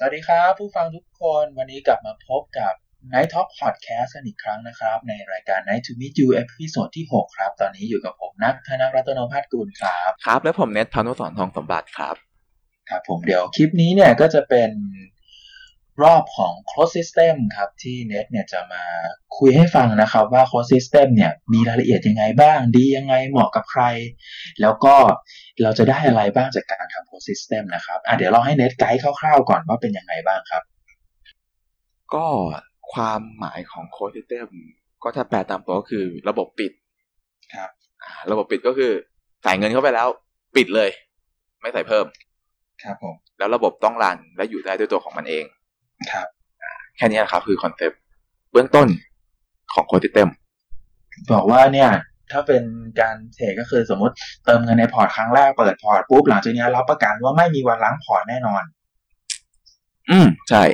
สวัสดีครับผู้ฟังทุกคนวันนี้กลับมาพบกับ Night Talk Podcast กันอีกครั้งนะครับ ในรายการ Night to Meet You episode ที่ 6 ครับ ตอนนี้อยู่กับผมนักธนรัตนพัฒน์กุลครับ ครับ และผมเน็ตพานุสรทองสมบัติครับ ครับผมเดี๋ยวคลิปนี้เนี่ยก็จะเป็น รอบของ Closed System ครับที่เน็ตเนี่ยจะมาคุยให้ฟังนะครับว่า Closed System เนี่ยมีรายละเอียดยังไงบ้าง ดียังไงเหมาะกับใคร แล้วก็เราจะได้อะไรบ้างจากการทำ Closed System นะครับอะเดี๋ยวเราให้เน็ตไกด์คร่าวๆก่อนว่าเป็นยังไงบ้างครับ ก็ความหมายของ closed system ก็ถ้าแปลตามตัวก็คือระบบปิดครับอ่าระบบปิดก็คือใส่เงินเข้าไปแล้ว ปิดเลย ไม่ใส่เพิ่ม ครับผมแล้วระบบต้อง run และอยู่ได้ด้วยตัวของมันเอง ครับแค่นี้นะครับคือ concept เบื้องต้นของ closed systemบอกว่าเนี่ยถ้าเป็นการเทรดก็คือสมมติเติมเงินในพอร์ตครั้งแรกเปิดพอร์ตปุ๊บหลังจากนี้รับประกันว่าไม่มีวันล้างพอร์ตแน่นอน อืมใช่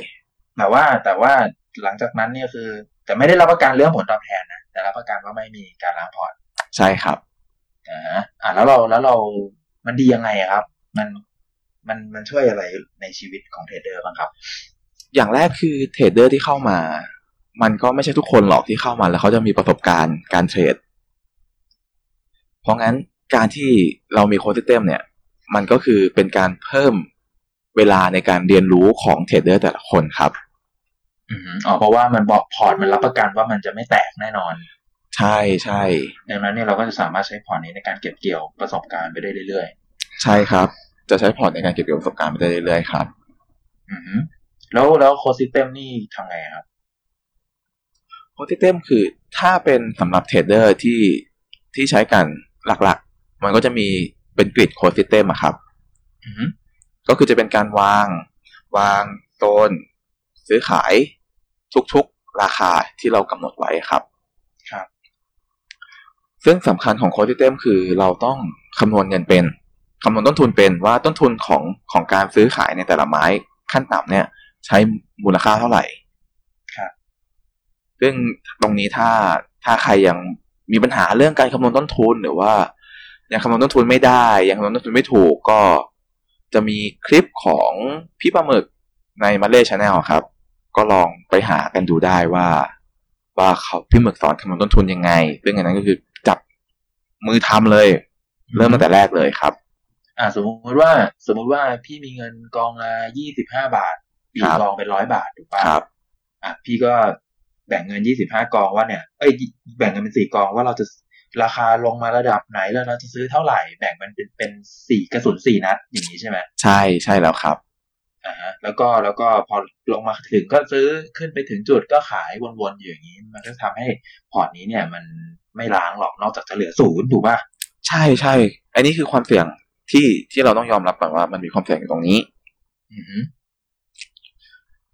แต่ว่าแต่ว่าหลังจากนั้นเนี่ยคือ แต่ไม่ได้รับประกันเรื่องผลตอบแทนนะแต่รับประกันว่าไม่มีการล้างพอร์ตใช่ครับอ่าอ่าแล้วเราแล้วเรามันดียังไงอะครับ มันมันมันช่วยอะไรในชีวิตของเทรดเดอร์บ้างครับ อย่างแรกคือเทรดเดอร์ที่เข้ามา มันก็ไม่ใช่ทุกคนหรอกที่เข้ามา แล้วเขาจะมีประสบการณ์การเทรด เพราะงั้นการที่เรามี closed system เนี่ย มันก็คือเป็นการเพิ่มเวลาในการเรียนรู้ของเทรดเดอร์แต่ละคนครับ อืมอ๋อเพราะว่ามันบอกพอร์ตมันรับประกันว่ามันจะไม่แตกแน่นอน ใช่ใช่ดังนั้นเนี่ยเราก็จะสามารถใช้พอร์ตนี้ในการเก็บเกี่ยวประสบการณ์ไปได้เรื่อยใช่ครับ จะใช้พอร์ตในการเก็บเกี่ยวประสบการณ์ไปได้เรื่อยๆครับๆอืม แล้วแล้ว closed system นี่ทำไงครับ closed system คือถ้าเป็นสำหรับเทรดเดอร์ที่ที่ใช้กันหลักๆ มันก็จะมีเป็น grid closed system อะครับอืมก็คือจะเป็นการวางวางโซนซื้อขายทุกๆ ราคาที่เรากำหนดไว้ครับครับ ซึ่งสำคัญของ closed system คือเราต้องคำนวณเงินเป็นคำนวณต้นทุนเป็นว่าต้นทุนของของการซื้อขายในแต่ละไม้ขั้นต่ำเนี่ย ใช้มูลค่าเท่าไหร่ครับซึ่งตรงนี้ถ้าถ้าใครยังมีปัญหาเรื่องการคำนวณต้นทุนหรือว่ายังคำนวณต้นทุนไม่ได้ยังคำนวณต้นทุนไม่ถูกก็จะมีคลิปของพี่ปลาหมึกในมาเล่ชาแนลครับ ก็ลองไปหากันดูได้ว่า ว่าเขาพี่หมึกสอนคำนวณต้นทุนยังไงซึ่งอันนั้นก็คือจับมือทำเลย เริ่มตั้งแต่แรกเลยครับ อ่า สมมุติว่าสมมุติว่าพี่มีเงินกองละยี่สิบห้าบาท อีคกรับกองเป็นร้อยบาทถูกปะครับอะพี่ก็แบ่งเงินยี่สิบห้ากองว่าเนี่ย เอ้ย แบ่งเงินเป็นสี่กองว่าเราจะราคาลงมาระดับไหนแล้วเราจะซื้อเท่าไหร่ แบ่งมันเป็นเป็นสี่กระสุนสี่นัดอย่างนี้ใช่ไหมใช่ใช่แล้วครับอ่าฮะแล้วก็แล้วก็พอลงมาถึงก็ซื้อขึ้นไปถึงจุดก็ขายวนๆอยู่อย่างนี้ มันก็ทำให้พอร์ตนี้เนี่ย มันไม่ล้างหรอกนอกจากจะเหลือศูนย์ถูกป่ะใช่ใช่อันนี้คือความเสี่ยงที่ที่เราต้องยอมรับก่อนว่ามันมีความเสี่ยงอยู่ตรงนี้อือฮึ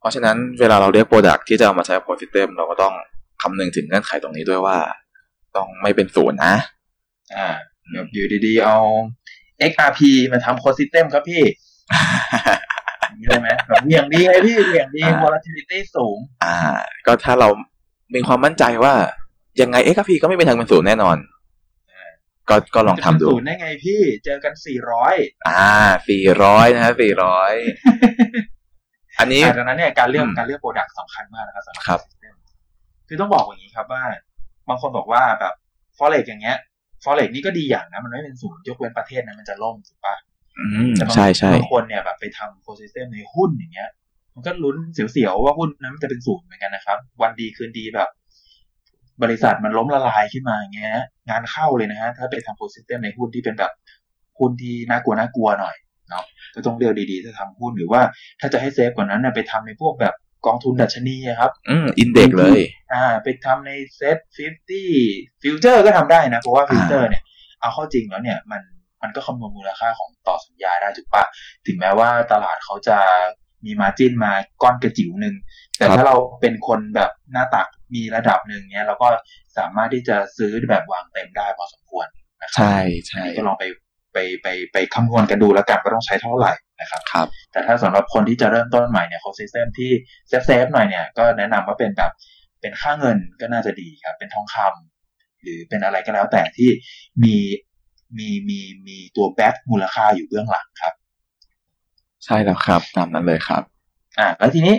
เพราะฉะนั้นเวลาเราเลือก product ที่จะเอามาใช้กับ closed system เราก็ต้องคำนึงถึงเงื่อนไขตรงนี้ด้วยว่า ต้องไม่เป็นศูนย์นะ อ่าเดี๋ยวอยู่ดีๆเอา XRP มาทำ closed system ครับพี่อย่างนี้ได้ไหมแบบเหวี่ยงดีเลยพี่เหวี่ยงดีอ่า volatility สูง อ่า ก็ถ้าเรามีความมั่นใจว่า ยังไง XRP ก็ไม่เป็นทางเป็นศูนย์แน่นอนก็ก็ลองทำดูจะเป็นศูนย์ได้ไงพี่ เจอกันสี่ร้อย อ่าสี่ร้อยนะฮะสี่ร้อย อันนี้ดังนั้นเนี่ยการเลือกอืมการเลือก product สำคัญมากนะครับสำหรับครับ system คือต้องบอกอย่างนี้ครับว่า บางคนบอกว่าแบบ forex อย่างเงี้ย forex นี่ก็ดีอย่างนะมันไม่เป็นศูนย์ยกเว้นประเทศนั้นมันจะล่มถูกปะอืมแต่บางใช่ใช่บางคนเนี่ยแบบไปทำโ o ซิสเต็มในหุ้นอย่างเงี้ย มันก็ลุ้นเสียวๆว่าหุ้นนั้นมันจะเป็นศูนย์เหมือนกันนะครับ วันดีคืนดีแบบ บริษัทมันล้มละลายขึ้นมาอย่างเงี้ย งานเข้าเลยนะฮะถ้าไปทำโ o ซิสเต็มในหุ้นที่เป็นแบบหุ้นที่น่ากลัวน่ากลัวหน่อยเนาะ ก็ต้องเลือกดีๆ ถ้าทำหุ้นหรือว่าถ้าจะให้ safe กว่านั้นเนี่ยไปทำในพวกแบบกองทุนดัชนีอะครับ อืม index เลย อ่า ไปทำใน SET fifty future ก็ทำได้นะ เพราะว่า future เนี่ย เอาเข้าจริงแล้วเนี่ย มันมันก็คำนวณมูลค่าของต่อสัญญาได้ถูกปะถึงแม้ว่าตลาดเขาจะมีมาจิ้นมาก้อนกระจิ๋วหนึ่ง แต่ครับถ้าเราเป็นคนแบบหน้าตักมีระดับหนึ่งเนี้ยเราก็สามารถที่จะซื้อแบบวางเต็มได้พอสมควรนะครับใช่อันใช่นี้ก็ลองไป ไปไปไปคำนวณกันดูแล้วกันว่าต้องใช้เท่าไหร่นะครับครับ แต่ถ้าสำหรับคนที่จะเริ่มต้นใหม่เนี่ย closed system ที่ safe safe หน่อยเนี่ยก็แนะนำว่าเป็นแบบเป็นค่าเงินก็น่าจะดีครับ เป็นทองคำหรือเป็นอะไรก็แล้วแต่ที่มีมีมีมีตัว back มูลค่าอยู่เบื้องหลังครับ ใช่แล้วครับ ตามนั้นเลยครับ อ่าแล้วทีนี้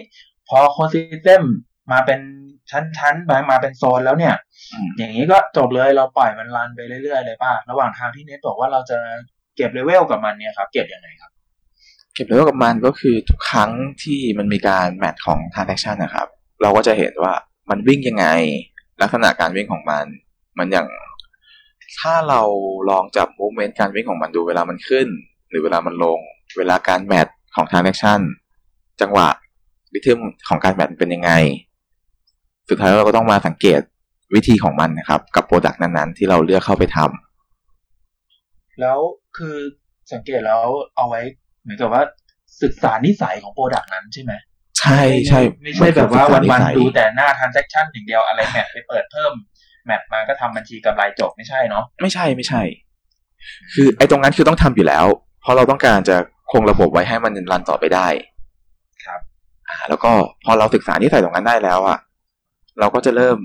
พอ closed system มาเป็นชั้นๆมามาเป็นโซนแล้วเนี่ยอืมอย่างนี้ก็จบเลยเราปล่อยมัน run ไปเรื่อยๆเลยป่ะระหว่างทางที่เน็ตบอกว่าเราจะเก็บเลเวลกับมันเนี่ยครับ เก็บยังไงครับ เก็บเลเวลกับมันก็คือทุกครั้งที่มันมีการ match ของ transaction นะครับ เราก็จะเห็นว่ามันวิ่งยังไง ลักษณะการวิ่งของมัน มันอย่าง ถ้าเราลองจับ movement การวิ่งของมันดูเวลามันขึ้น หรือเวลามันลง เวลาการแมทของ transaction จังหวะริทึมของการแมทเป็นยังไง สุดท้ายเราก็ต้องมาสังเกตวิธีของมันนะครับ กับโปรดักต์นั้นๆ ที่เราเลือกเข้าไปทำแล้วคือสังเกตแล้วเอาไว้เหมือนกับว่าศึกษานิสัยของ product นั้นใช่ไหมใช่ใช่ไม่ใช่แบบว่ามัวันคือวันศึกษานิสัยๆดูแต่หน้า transaction อย่างเดียวอะไร match ไปเปิดเพิ่ม match มาก็ทำบัญชีกำไรจบไม่ใช่เนาะไม่ใช่ไม่ใช่ คือไอ้ตรงนั้นคือต้องทำอยู่แล้ว เพราะเราต้องการจะคงระบบไว้ให้มัน run ต่อไปได้ ครับ อ่า แล้วก็พอเราศึกษานิสัยตรงนั้นได้แล้วอะ เราก็จะเริ่ม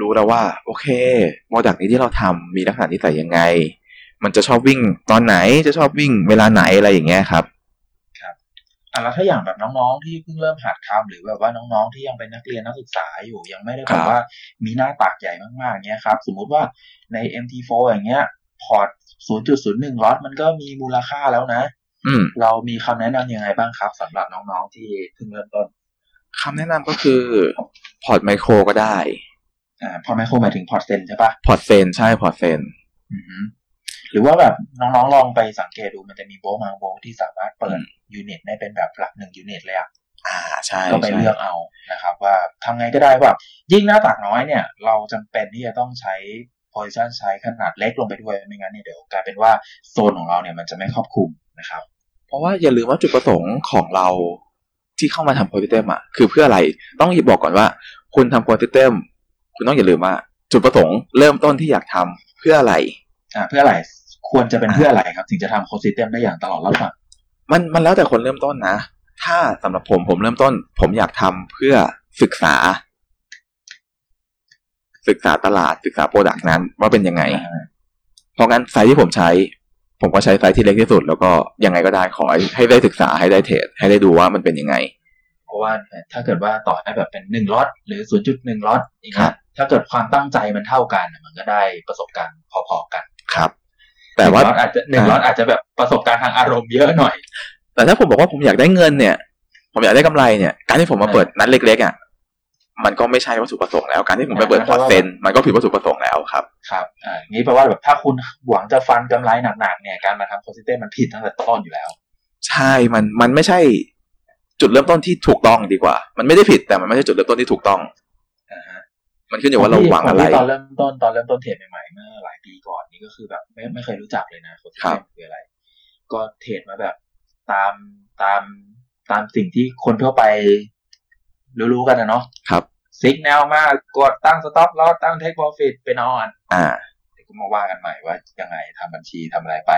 รู้แล้วว่า โอเค product นี้ที่เราทำมีลักษณะนิสัยยังไง มันจะชอบวิ่งตอนไหนจะชอบวิ่งเวลาไหนอะไรอย่างเงี้ยครับอะแล้วถ้าอย่างแบบน้องๆที่เพิ่งเริ่มหัดทำหรือแบบว่าน้องๆที่ยังเป็นนักเรียนนักศึกษาอยู่ยังไม่ได้แบบว่าครับมีหน้าตักใหญ่มากๆเงี้ยครับ สมมุติว่าใน MT4 อย่างเงี้ยพอร์ต0.01ล็อตมันก็มีมูลค่าแล้วนะอืมเรามีคำแนะนำยังไงบ้างครับสำหรับน้องๆที่เพิ่งเริ่มต้น คำแนะนำก็คือพอร์ตไมโครก็ได้อ่าพอรหมายถึงพอร์ตเซนใช่ปะพอร์ตเซนใช่พอร์ตเซนอือฮึหรือว่าแบบน้องๆลองไปสังเกตดูมันจะมีโบรกบางโบรกที่สามารถเปิด unit ได้เป็นแบบหลักหนึ่ง unit เลยอะอ่าใช่ก็ไปใช่เลือกเอานะครับ ว่าทำไงก็ได้ว่า ยิ่งหน้าตักน้อยเนี่ย เราจำเป็นที่จะต้องใช้ position ใช้ขนาดเล็กลงไปด้วยไม่งั้นเนี่ยเดี๋ยวกลายเป็นว่าโซนของเราเนี่ยมันจะไม่ครอบคลุมนะครับ เพราะว่าอย่าลืมว่าจุดประสงค์ของเรา ที่เข้ามาทำ project อะคือเพื่ออะไรต้องหยิบบอกก่อนว่า คุณทำ project คุณต้องอย่าลืมว่า จุดประสงค์เริ่มต้นที่อยากทำเพื่ออะไรอ่าเพื่ออะไรควรจะเป็นเพื่ออะไรครับ ถึงจะทำโคตร system ได้อย่างตลอดรอดฝั่งมันมันแล้วแต่คนเริ่มต้นนะ ถ้าสำหรับผมผมเริ่มต้น ผมอยากทำเพื่อศึกษา ศึกษาตลาดศึกษา product นั้นว่าเป็นยังไงอ่าเพราะงั้นไซส์ที่ผมใช้ ผมก็ใช้ไซส์ที่เล็กที่สุด แล้วก็ยังไงก็ได้ขอให้ให้ได้ศึกษาให้ได้เทรดให้ได้ดูว่ามันเป็นยังไง เพราะว่าถ้าเกิดว่าต่อให้แบบเป็นหนึ่งล็อตหรือศูนย์จุดหนึ่งล็อตอย่างครัเงี้ยครับถ้าเกิดความตั้งใจมันเท่ากันน่ะมันก็ได้ประสบการณ์พอๆกันครับ แต่ว่าหนึ่งล็อตอาจจะหนึ่งล็อตอาจจะแบบประสบการณ์ทางอารมณ์เยอะหน่อย แต่ถ้าผมบอกว่าผมอยากได้เงินเนี่ย ผมอยากได้กำไรเนี่ย การที่ผมมาเปิดนัดเล็กๆอะ มันก็ไม่ใช่วัตถุประสงค์แล้วการที่ผมไปเปิดพอร์ตเซนมันก็ผิดวัตถุประสงค์แล้วครับ ครับอ่างี้แปลว่าแบบถ้าคุณหวังจะฟันกำไรหนักๆเนี่ยการมาทำโคซิเต็มมันผิดตั้งแต่ต้นอยู่แล้ว ใช่มันมันไม่ใช่จุดเริ่มต้นที่ถูกต้องดีกว่า มันไม่ได้ผิดแต่มันไม่ใช่จุดเริ่มต้นที่ถูกต้องอ่าฮะมันขึ้นอยู่ว่าเราหวังอะไรขที่ตอนเริ่มต้นตอนเริ่มต้นเทรดใหม่ๆเมื่อหลายปีก่อนนี่ก็คือแบบไม่ไม่เคยรู้จักเลยนะโคซิครัเต็บมคืออะไร ก็เทรดมาแบบตามตามตามสิ่งที่คนทั่วไป รู้ๆกันนะเนาะครับซิกแนลมากกดตั้ง stop loss ตั้ง take profit ไปนอน อ่าเดี๋ยวก็มาว่ากันใหม่ว่ายังไงทำบัญชีทำอะไรไป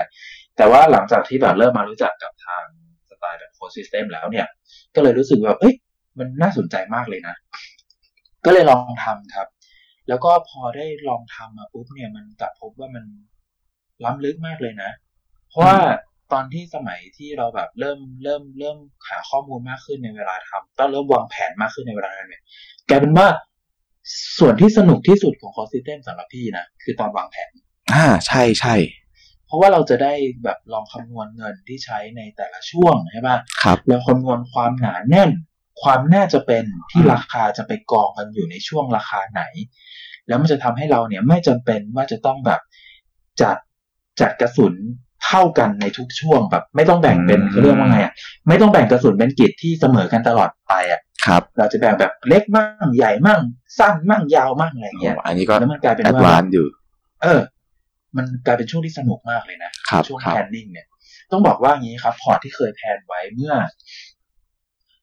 แต่ว่าหลังจากที่แบบเริ่มมารู้จักกับทางสไตล์แบบโคตร system แล้วเนี่ย ก็เลยรู้สึกว่าเอ้ยมันน่าสนใจมากเลยนะ ก็เลยลองทำครับ แล้วก็พอได้ลองทำมาปุ๊บเนี่ยมันกลับพบว่ามันล้ำลึกมากเลยนะ เพราะว่า ตอนที่สมัยที่เราแบบเริ่มเริ่มเริ่มหาข้อมูลมากขึ้นในเวลาทำต้องเริ่มวางแผนมากขึ้นในเวลาทำเนี่ยกลายเป็นว่าส่วนที่สนุกที่สุดของคอซิสเต็มสำหรับพี่นะ คือตอนวางแผน อ่าใช่ใช่เพราะว่าเราจะได้แบบลองคำนวณเงินที่ใช้ในแต่ละช่วงใช่ปะครับแล้วคำนวณความหนาแน่น ความน่าจะเป็นที่อืมราคาจะไปกองกันอยู่ในช่วงราคาไหน แล้วมันจะทำให้เราเนี่ยไม่จำเป็นว่าจะต้องแบบจัดจัดกระสุน เท่ากันในทุกช่วงแบบ ไม่ต้องแบ่งเป็นเขาเรียกว่าไงอะไม่ต้องแบ่งกระสุนเป็นกิจที่เสมอกันตลอดไปอะครับ เราจะแบ่งแบบเล็กมั่งใหญ่มั่ง สั้นมั่งยาวมั่งอะไรอย่างเงี้ยอันนี้ก็แล้วมันกลายเป็น advance อยู่ เออ มันกลายเป็นช่วงที่สนุกมากเลยนะครับช่วงครับ planning เนี่ย ต้องบอกว่างี้ครับ พอร์ตที่เคย plan ไว้เมื่อ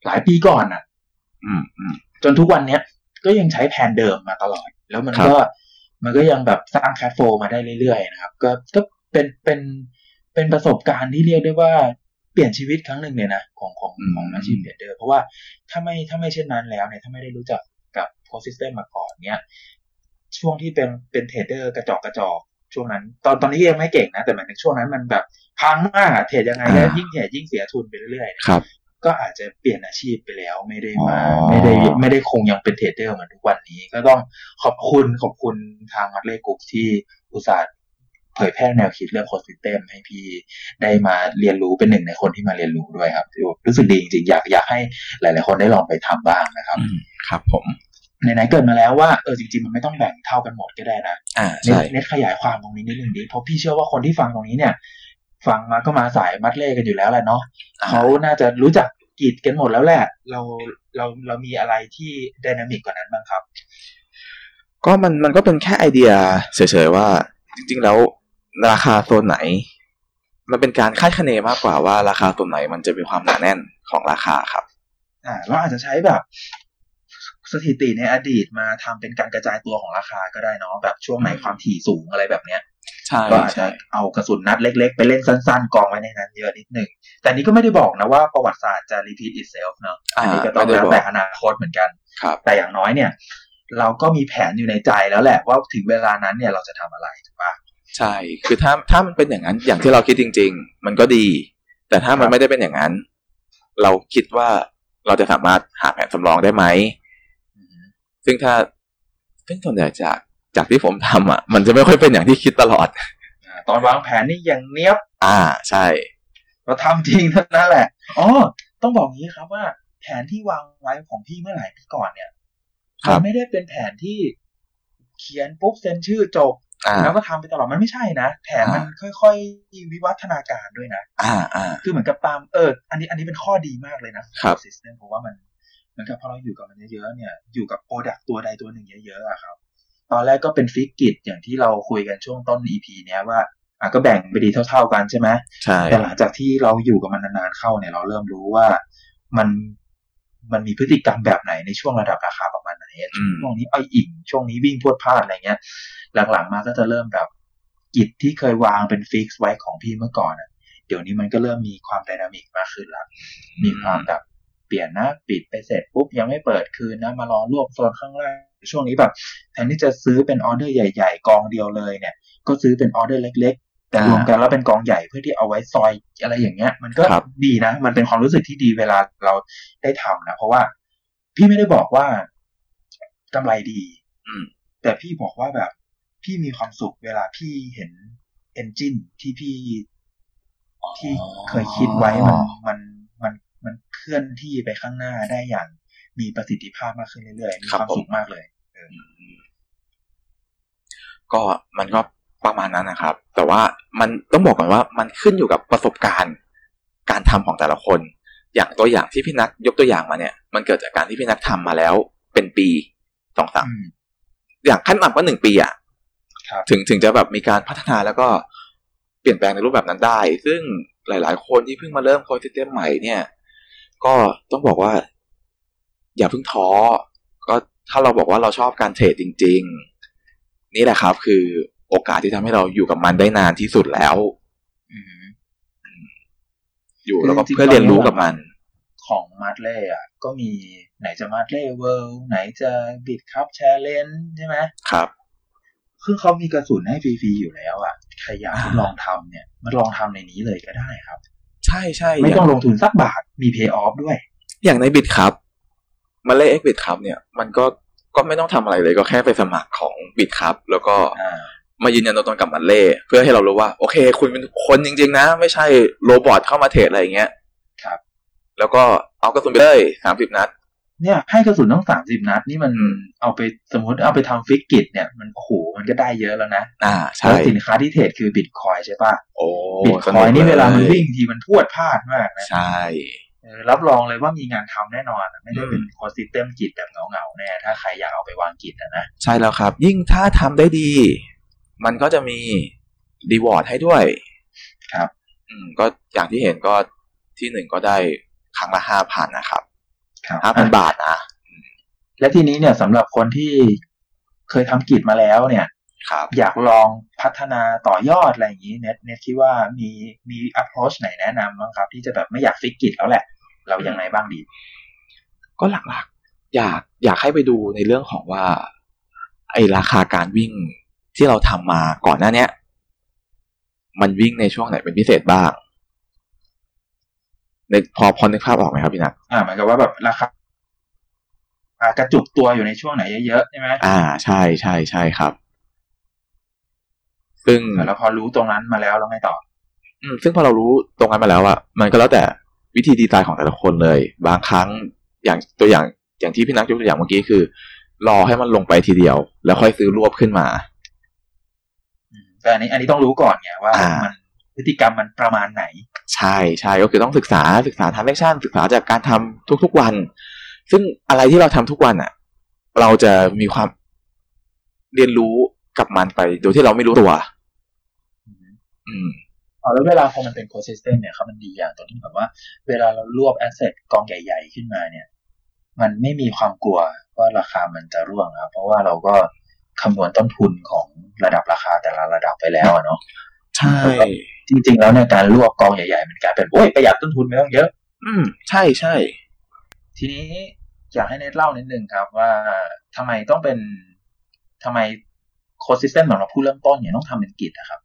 หลายปีก่อนน่ะ อืมอืมจนทุกวันเนี้ยก็ยังใช้แผนเดิมมาตลอด แล้วมันครับก็มันก็ยังแบบสร้าง cash flow มาได้เรื่อยๆนะครับ ก็ก็เป็นเป็น เป็นประสบการณ์ที่เรียกได้ว่าเปลี่ยนชีวิตครั้งหนึ่งเลยนะของของของอาชีพเทรดเดอร์เพราะว่าถ้าไม่ถ้าไม่เช่นนั้นแล้วเนี่ยถ้าไม่ได้รู้จักกับโคตร system มาก่อนเนี่ยช่วงที่เป็นเป็นเทรดเดอร์กระจอกกระจอกช่วงนั้น ตอนตอนนี้ยังไม่เก่งนะ แต่หมายถึงช่วงนั้นมันแบบพังมากอะเทรดยังไงแล้วยิ่งเทรดยิ่งเสียทุนไปเรื่อยๆครับก็อาจจะเปลี่ยนอาชีพไปแล้วไม่ได้มาอ๋อไม่ได้ไม่ได้คงยังเป็นเทรดเดอร์เหมือนทุกวันนี้ ก็ต้องขอบคุณขอบคุณทาง Mudley Group ที่อุตส่าห์ เผยแพร่แนวคิดเรื่องโคตร system ให้พี่ได้มาเรียนรู้เป็นหนึ่งในคนที่มาเรียนรู้ด้วยครับรู้สึกดีจริงๆอยากอยากให้หลาย ๆ คนได้ลองไปทำบ้างนะครับอืมครับผมไหนๆเกิดมาแล้วว่าเออจริงๆ มันไม่ต้องแบ่งเท่ากันหมดก็ได้นะอ่าเน็ตใช่เน็ตขยายความตรงนี้นิดนึงดิเพราะพี่เชื่อว่าคนที่ฟังตรงนี้เนี่ย ฟังมาก็มาสาย Mudley กันอยู่แล้วแหละเนาะอ่าเขาน่าจะรู้จักกรีดกันหมดแล้วแหละ เราเราเรามีอะไรที่ดินามิกกว่านั้นบ้างครับ ก็มันมันก็เป็นแค่ไอเดียเฉยๆว่า จริงๆแล้ว ราคาโซนไหน มันเป็นการคาดคะเนมากกว่าว่าราคาโซนไหนมันจะมีความหนาแน่นของราคาครับ อ่าเราอาจจะใช้แบบสถิติในอดีตมาทำเป็นการกระจายตัวของราคาก็ได้เนาะแบบช่วงไหนความถี่สูงอะไรแบบเนี้ยใช่ก็อาจจะใช่เอากระสุนนัดเล็ก ๆ ไปเล่นสั้น ๆ กองไว้ในนั้นเยอะนิดหนึ่งแต่นี้ก็ไม่ได้บอกนะว่าประวัติศาสตร์จะ repeat itself เนาะอ่าอันนี้ก็ต้องไม่ได้แล้วบอกแต่อนาคตเหมือนกันครับแต่อย่างน้อยเนี่ย เราก็มีแผนอยู่ในใจแล้วแหละว่าถึงเวลานั้นเนี่ยเราจะทำอะไรถูกปะ ใช่ คือถ้าถ้ามันเป็นอย่างนั้น อย่างที่เราคิดจริง ๆ มันก็ดี แต่ถ้ามัครันบไม่ได้เป็นอย่างนั้น เราคิดว่าเราจะสามารถหาแผนสำรองได้ไหมอืมซึ่งถ้าซึ่งส่วนใหญ่จากจากที่ผมทำอะ มันจะไม่ค่อยเป็นอย่างที่คิดตลอดอ่าตอนวางแผนนี่อย่างเนี้ยบ อ่า ใช่เราทำจริงเท่านั้นแหละ อ๋อ ต้องบอกงี้ครับว่า แผนที่วางไว้ของพี่เมื่อหลายปีก่อนเนี่ยครัมับนไม่ได้เป็นแผนที่เขียนปุ๊บเซ็นชื่อจบอ่า แล้วก็ทำไปตลอดมันไม่ใช่นะแผนมันอ่ค่อย ๆ วิวัฒนาการด้วยนะอ่าอ่าคือเหมือนกับตามเออ อันนี้อันนี้เป็นข้อดีมากเลยนะครับซิสเต็มเพราะว่ามันเหมือนกับพอเราอยู่กับมันเยอะๆเนี่ยอยู่กับ product ตัวใดตัวหนึ่งเยอะๆอะครับ ตอนแรกก็เป็น fix grid อย่างที่เราคุยกันช่วงต้น EP เนี้ยว่าอะก็แบ่งไปดีเท่า ๆกันใช่ไหมใช่แต่หลังจากที่เราอยู่กับมันนานๆเข้าเนี่ยเราเริ่มรู้ว่ามัน มันมีพฤติกรรมแบบไหนในช่วงระดับราคาประมาณไหนอะอืมช่วงนี้อ้อยอิ่งช่วงนี้วิ่งพรวดพราดอะไรเงี้ย หลังๆมาก็จะเริ่มแบบกิจที่เคยวางเป็น fix ไว้ของพี่เมื่อก่อนอะเดี๋ยวนี้มันก็เริ่มมีความ dynamic มากขึ้นแล้วมีความแบบเปลี่ยนนะปิดไปเสร็จปุ๊บยังไม่เปิดคืนนะมารอรวบโซนข้างล่างช่วงนี้แบบแทนที่จะซื้อเป็นออเดอร์ใหญ่ ๆ กองเดียวเลยเนี่ย ก็ซื้อเป็นออเดอร์เล็กๆ แต่อ่ารรวมกันแล้วเป็นกองใหญ่เพื่อที่เอาไว้ซอยอะไรอย่างเงี้ย มันก็ครับดีนะ มันเป็นความรู้สึกที่ดีเวลาเราได้ทำนะเพราะว่าพี่ไม่ได้บอกว่ากำไรดี อืม แต่พี่บอกว่าแบบ พี่มีความสุขเวลาพี่เห็น engineที่พี่ที่เคยคิดไว้มันมันมันมันเคลื่อนที่ไปข้างหน้าได้อย่างมีประสิทธิภาพมากขึ้นเรื่อยๆมีครับความผมสุขมากเลยก็มันก็ประมาณนั้นนะครับ แต่ว่า มันต้องบอกก่อนว่ามันขึ้นอยู่กับประสบการณ์ การทำของแต่ละคน อย่างตัวอย่างที่พี่นัทยกตัวอย่างมาเนี่ย มันเกิดจากการที่พี่นัททำมาแล้วเป็นปีสองสามอืมอย่างขั้นต่ำก็หนึ่งปีอะครับถึงถึงจะแบบมีการพัฒนาแล้วก็เปลี่ยนแปลงในรูปแบบนั้นได้ ซึ่งหลาย ๆ คนที่เพิ่งมาเริ่มโคซิสเต็มใหม่เนี่ย ก็ต้องบอกว่า อย่าเพิ่งท้อ ก็ถ้าเราบอกว่าเราชอบการเทรดจริง ๆ นี่แหละครับคือ โอกาสที่ทำให้เราอยู่กับมันได้นานที่สุดแล้วอืมอยู่แล้วก็จริงๆเพื่อเรียนรู้กับมัน ของมาร์ทเล่อะก็มีไหนจะมาร์ทเล่เวิลด์ไหนจะบิดคัพแชร์เลนใช่ไหมครับคือเขามีกระสุนให้ฟรีๆอยู่แล้วอะใครอยากทดลองทำเนี่ยมาลองทำในนี้เลยก็ได้ครับ ใช่ใช่ไม่ต้องย่าลงทุนสักบาทมี pay off ด้วย อย่างในบิดครับมาเล่เอ็กบิดครับเนี่ย มันก็ก็ไม่ต้องทำอะไรเลยก็แค่ไปสมัครของบิดครับแล้วก็อ่า มายืนยันตัวตนกับมันเล่เพื่อให้เรารู้ว่า โอเค คุณเป็นคนจริง ๆ นะ ไม่ใช่robot เข้ามาเทรดอะไรอย่างเงี้ยครับ แล้วก็เอากระสุนไปเลยสามสิบนัด เนี่ย ให้กระสุนต้องสามสิบนัด นี่มันอืมเอาไปสมมติเอาไปทำ fix grid เนี่ยมันโอ้โหมันก็ได้เยอะแล้วนะ อ่าใช่แล้วสินค้าที่เทรดคือบิตคอยใช่ป่ะโอ้บิตคอยนี่เวลามันวิ่งทีมันพรวดพราดมากนะใช่เออรับรองเลยว่ามีงานทำแน่นอนอะไม่ได้เป็นอืมโคซิสเต็มกิจแบบเหงาๆแน่ถ้าใครอยากเอาไปวางกิจอะนะ ใช่แล้วครับ ยิ่งถ้าทำได้ดี มันก็จะมีรีวอร์ดให้ด้วยครับ อืมก็อย่างที่เห็นก็ที่หนึ่งก็ได้ครั้งละห้าพันนะครับครับห้าพันบาทนะและทีนี้เนี่ยสำหรับคนที่เคยทำกิจมาแล้วเนี่ยครับอยากลองพัฒนาต่อยอดอะไรอย่างนี้เน็ตเน็ตคิดว่ามีมี approach ไหนแนะนำบ้างครับ ที่จะแบบไม่อยากฟิกกิจแล้วแหละ เรายังไงบ้างดี ก็หลักๆ อยากอยากให้ไปดูในเรื่องของว่า ไอราคาการวิ่ง ที่เราทำมาก่อนหน้าเนี้ย มันวิ่งในช่วงไหนเป็นพิเศษบ้างนึกพอพอนึกภาพออกไหมครับพี่นัทอ่าเหมือนกับว่าแบบราคาอ่ากระจุกตัวอยู่ในช่วงไหนเยอะๆใช่ไหมอ่า ใช่ใช่ใช่ครับ ซึ่งแล้วพอรู้ตรงนั้นมาแล้วแล้วไงต่อ อืม ซึ่งพอเรารู้ตรงนั้นมาแล้วอะมันก็แล้วแต่วิธีดีไซน์ของแต่ละคนเลย บางครั้งอย่างตัวอย่างอย่างที่พี่นักยกตัวอย่างเมื่อกี้คือ รอให้มันลงไปทีเดียว แล้วค่อยซื้อรวบขึ้นมาอืม แต่อันนี้อันนี้ต้องรู้ก่อนไงว่าอ่ามัมันพฤติกรรมมันประมาณไหน ใช่ใช่ก็คือต้องศึกษาศึกษาทำแอคชั่นศึกษาจากการทำทุกๆวัน ซึ่งอะไรที่เราทำทุกวันอะเราจะมีความเรียนรู้กับมันไปโดยที่เราไม่รู้ตัว อืมเอาแล้วเวลาพอมันเป็น consistent เนี่ยครับมันดีอย่างตรงที่แบบว่า เวลาเรารวบ asset กองใหญ่ ๆ ขึ้นมาเนี่ย มันไม่มีความกลัวว่าราคามันจะร่วงครับเพราะว่าเราก็ คำนวณต้นทุนของระดับราคาแต่ละระดับไปแล้วอะเนาะใช่ จริง ๆ แล้วเนี่ยการรวบกองใหญ่ๆมันกลายเป็นโอ้ยประหยัดต้นทุนไม่ต้องเยอะ อืม ใช่ใช่ทีนี้อยากให้เนทเล่านิดนึงครับ ว่าทำไมต้องเป็นทำไมโคซิสเต็มของเราผู้เริ่มต้นเนี่ยต้องทำเป็นกิจนะครับ